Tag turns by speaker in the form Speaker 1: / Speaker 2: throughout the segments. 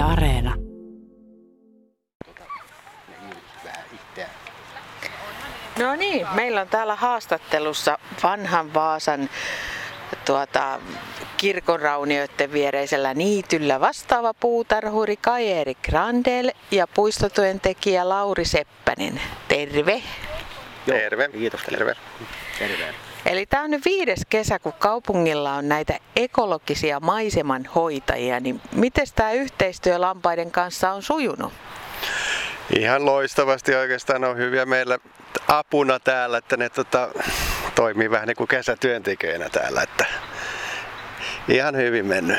Speaker 1: Yle Areena.
Speaker 2: No niin, meillä on täällä haastattelussa vanhan Vaasan tuota, kirkonraunioiden viereisellä niityllä vastaava puutarhuri Kajeeri Grandel ja puistotyöntekijä Lauri Seppänen. Terve!
Speaker 3: Terve.
Speaker 4: Kiitos.
Speaker 3: Terve.
Speaker 4: Terve.
Speaker 2: Eli tämä on nyt viides kesä, kun kaupungilla on näitä ekologisia maisemanhoitajia, niin miten tämä yhteistyö lampaiden kanssa on sujunut?
Speaker 3: Ihan loistavasti oikeastaan on hyviä meillä apuna täällä, että ne tota, toimii vähän niin kuin kesätyöntekijöinä täällä. Että ihan hyvin mennyt.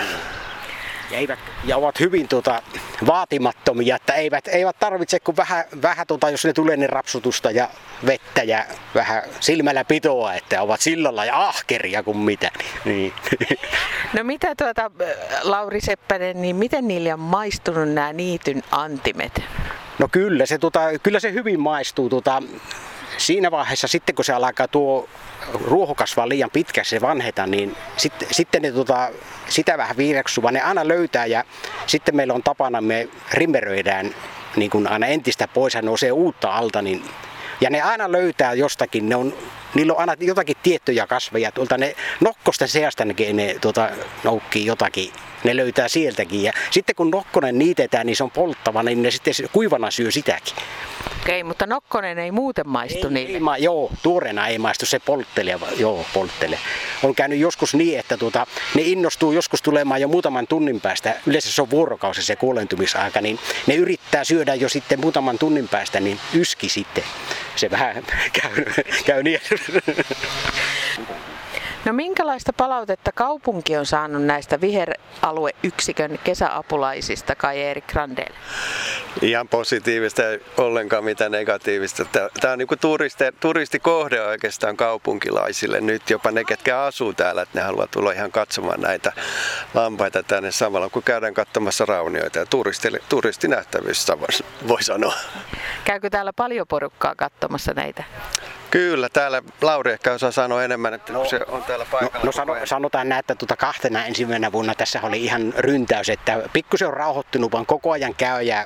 Speaker 4: Ja, eivät, ja ovat hyvin tuota, vaatimattomia, että eivät, eivät tarvitse kuin vähän, vähän tuota, jos ne tulee niin rapsutusta ja vettä ja vähän silmällä pitoa, että ovat sillalla ja ahkeria kuin mitä. Niin.
Speaker 2: No mitä tuota, Lauri Seppänen, niin miten niille on maistunut nämä niityn antimet?
Speaker 4: No kyllä se, tuota, kyllä se hyvin maistuu. Tuota, siinä vaiheessa sitten kun se alkaa tuo ruoho kasvaa liian pitkäksi se vanheta, niin sitten, sitten ne tota, sitä vähän viireksua, ne aina löytää ja sitten meillä on tapana, me rimmeröidään niin kuin aina entistä pois ja nousee uutta alta, niin ja ne aina löytää jostakin, ne on, niillä on aina jotakin tiettyjä kasveja, tuolta ne nokkosten seasta ne, ne tuota, noukkii jotakin, ne löytää sieltäkin. Ja sitten kun nokkonen niitetään, niin se on polttava, niin ne sitten kuivana syö sitäkin.
Speaker 2: Okei, mutta nokkonen ei muuten maistu
Speaker 4: ei,
Speaker 2: niille.
Speaker 4: Ei, ma, joo, tuoreena ei maistu, se polttelee, joo, polttelee. On käynyt joskus niin, että tuota, ne innostuu joskus tulemaan jo muutaman tunnin päästä, yleensä se on vuorokausi se kuolentumisaika, niin ne yrittää syödä jo sitten muutaman tunnin päästä, niin yski sitten. Se vähän käy, käy niin.
Speaker 2: No minkälaista palautetta kaupunki on saanut näistä viheralueyksikön kesäapulaisista, Kai Erik Grandel?
Speaker 3: Ihan positiivista ollenkaan mitään negatiivista. Tämä on niin turiste, turistikohde oikeastaan kaupunkilaisille. Nyt jopa ne, ketkä asuu täällä, että ne haluaa tulla ihan katsomaan näitä lampaita tänne samalla, kun käydään katsomassa raunioita. Ja turisti, turistinähtävyys voi sanoa.
Speaker 2: Käykö täällä paljon porukkaa katsomassa näitä?
Speaker 3: Kyllä, täällä Lauri ehkä osaa sanoa enemmän, että no, se on täällä paikalla.
Speaker 4: No, no sano, sanotaan näin, että tuota kahtena ensimmäisenä vuonna tässä oli ihan ryntäys, että pikkusen on rauhoittunut, vaan koko ajan käy ja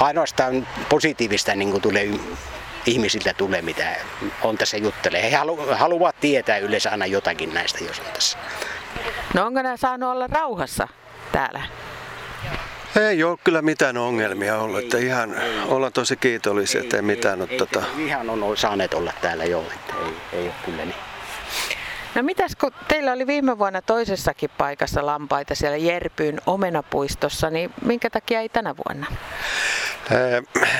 Speaker 4: ainoastaan positiivista niin kuin tulee ihmisiltä tulee, mitä on tässä juttelee. He halu, haluavat tietää yleensä aina jotakin näistä, jos on tässä.
Speaker 2: No onko nämä saanut olla rauhassa täällä?
Speaker 3: Ei ole kyllä mitään ongelmia ollut, että ihan ollaan tosi kiitollisia, että ei mitään ole. Tota...
Speaker 4: Ihan on saaneet olla täällä jo, että ei, ei ole kyllä niin.
Speaker 2: No mitäs, kun teillä oli viime vuonna toisessakin paikassa lampaita siellä Jerpyyn omenapuistossa, niin minkä takia ei tänä vuonna?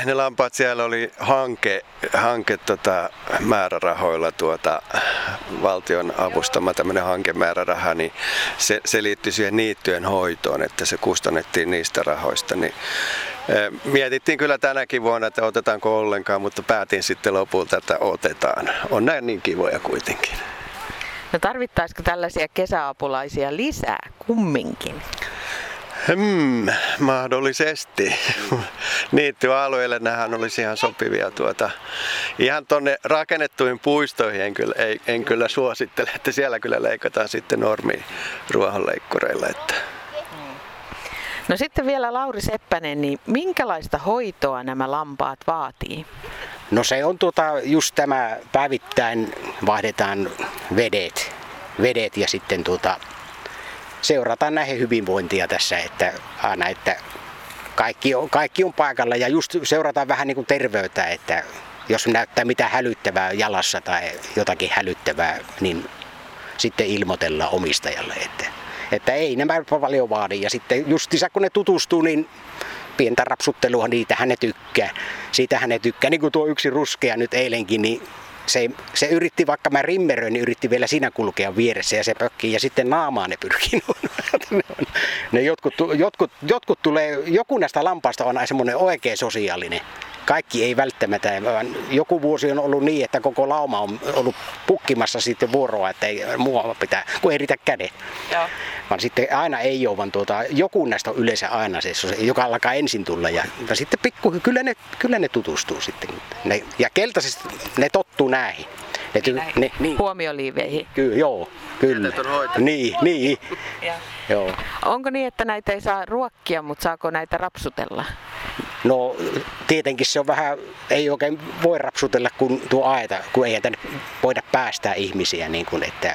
Speaker 3: Ne lampaat siellä oli hanke, hanke tota, määrärahoilla tuota, valtion avustama tämmöinen hankemääräraha, niin se, se liittyi siihen niittyjen hoitoon, että se kustannettiin niistä rahoista. Niin, Mietittiin kyllä tänäkin vuonna, että otetaanko ollenkaan, mutta päätin sitten lopulta, että otetaan. On näin niin kivoja kuitenkin.
Speaker 2: No tarvittaisiko tällaisia kesäapulaisia lisää kumminkin?
Speaker 3: Hmm, mahdollisesti. Niittyalueille nämähän olisi ihan sopivia. Tuota, ihan tuonne rakennettuihin puistoihin en kyllä, ei, en kyllä suosittele, että siellä kyllä leikataan sitten normi ruohonleikkureilla. Että.
Speaker 2: No sitten vielä Lauri Seppänen, niin minkälaista hoitoa nämä lampaat vaatii?
Speaker 4: No se on tuota, just tämä päivittäin vaihdetaan vedet, vedet ja sitten tuota, seurataan näihin hyvinvointia tässä, että aina, että kaikki on, kaikki on paikalla ja just seurataan vähän niin kuin terveyttä, että jos näyttää mitä hälyttävää jalassa tai jotakin hälyttävää, niin sitten ilmoitellaan omistajalle, että, että ei nämä paljon vaadi. Ja sitten just kun ne tutustuu, niin pientä rapsuttelua, niitä ne tykkää. Siitä ne tykkää. Niin kuin tuo yksi ruskea nyt eilenkin, niin se, se yritti, vaikka mä rimmeröin, niin yritti vielä siinä kulkea vieressä ja se pökkii ja sitten naamaan ne pyrkii. ne, ne jotkut, jotkut, jotkut tulee, joku näistä lampaista on semmoinen oikein sosiaalinen. Kaikki ei välttämättä, vaan joku vuosi on ollut niin, että koko lauma on ollut pukkimassa sitten vuoroa, että ei mua pitää, kun ei riitä kädet. Joo. Vaan sitten aina ei ole, vaan tuota, joku näistä on yleensä aina se, joka alkaa ensin tulla. Ja, ja sitten pikku, kyllä ne, kyllä ne tutustuu sitten. Ne, ja keltaisesti ne tottuu näihin. Ne, ty- ne, niin,
Speaker 2: Huomioliiveihin.
Speaker 4: kyllä, joo, kyllä. Niin, niin, joo.
Speaker 2: Onko niin, että näitä ei saa ruokkia, mutta saako näitä rapsutella?
Speaker 4: No tietenkin se on vähän, ei oikein voi rapsutella kun tuo aita, kun ei tänne voida päästää ihmisiä niin kuin, että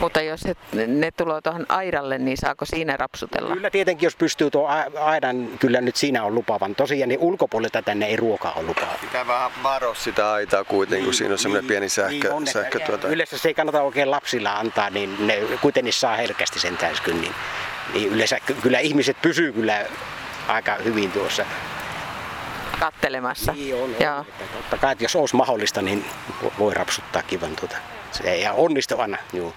Speaker 2: Mutta jos et, ne tulee tuohon aidalle, niin saako siinä rapsutella?
Speaker 4: Kyllä tietenkin, jos pystyy tuo aidan, kyllä nyt siinä on lupavan. Tosiaan niin ulkopuolelta tänne ei ruokaa ole lupaa.
Speaker 3: Pitää vähän varoa sitä aitaa kuitenkin, kun siinä on semmoinen pieni sähkö,
Speaker 4: on, että
Speaker 3: sähkö tuota.
Speaker 4: Yleensä se ei kannata oikein lapsilla antaa, niin ne kuitenkin saa herkästi sen täyskyn. Niin, niin yleensä ky- kyllä ihmiset pysyy kyllä aika hyvin tuossa.
Speaker 2: Kattelemassa.
Speaker 4: Niin on, on.
Speaker 2: Joo.
Speaker 4: Että totta kai, että jos olisi mahdollista, niin vo- voi rapsuttaa kivan tuota. Se ei onnistu aina. Juu.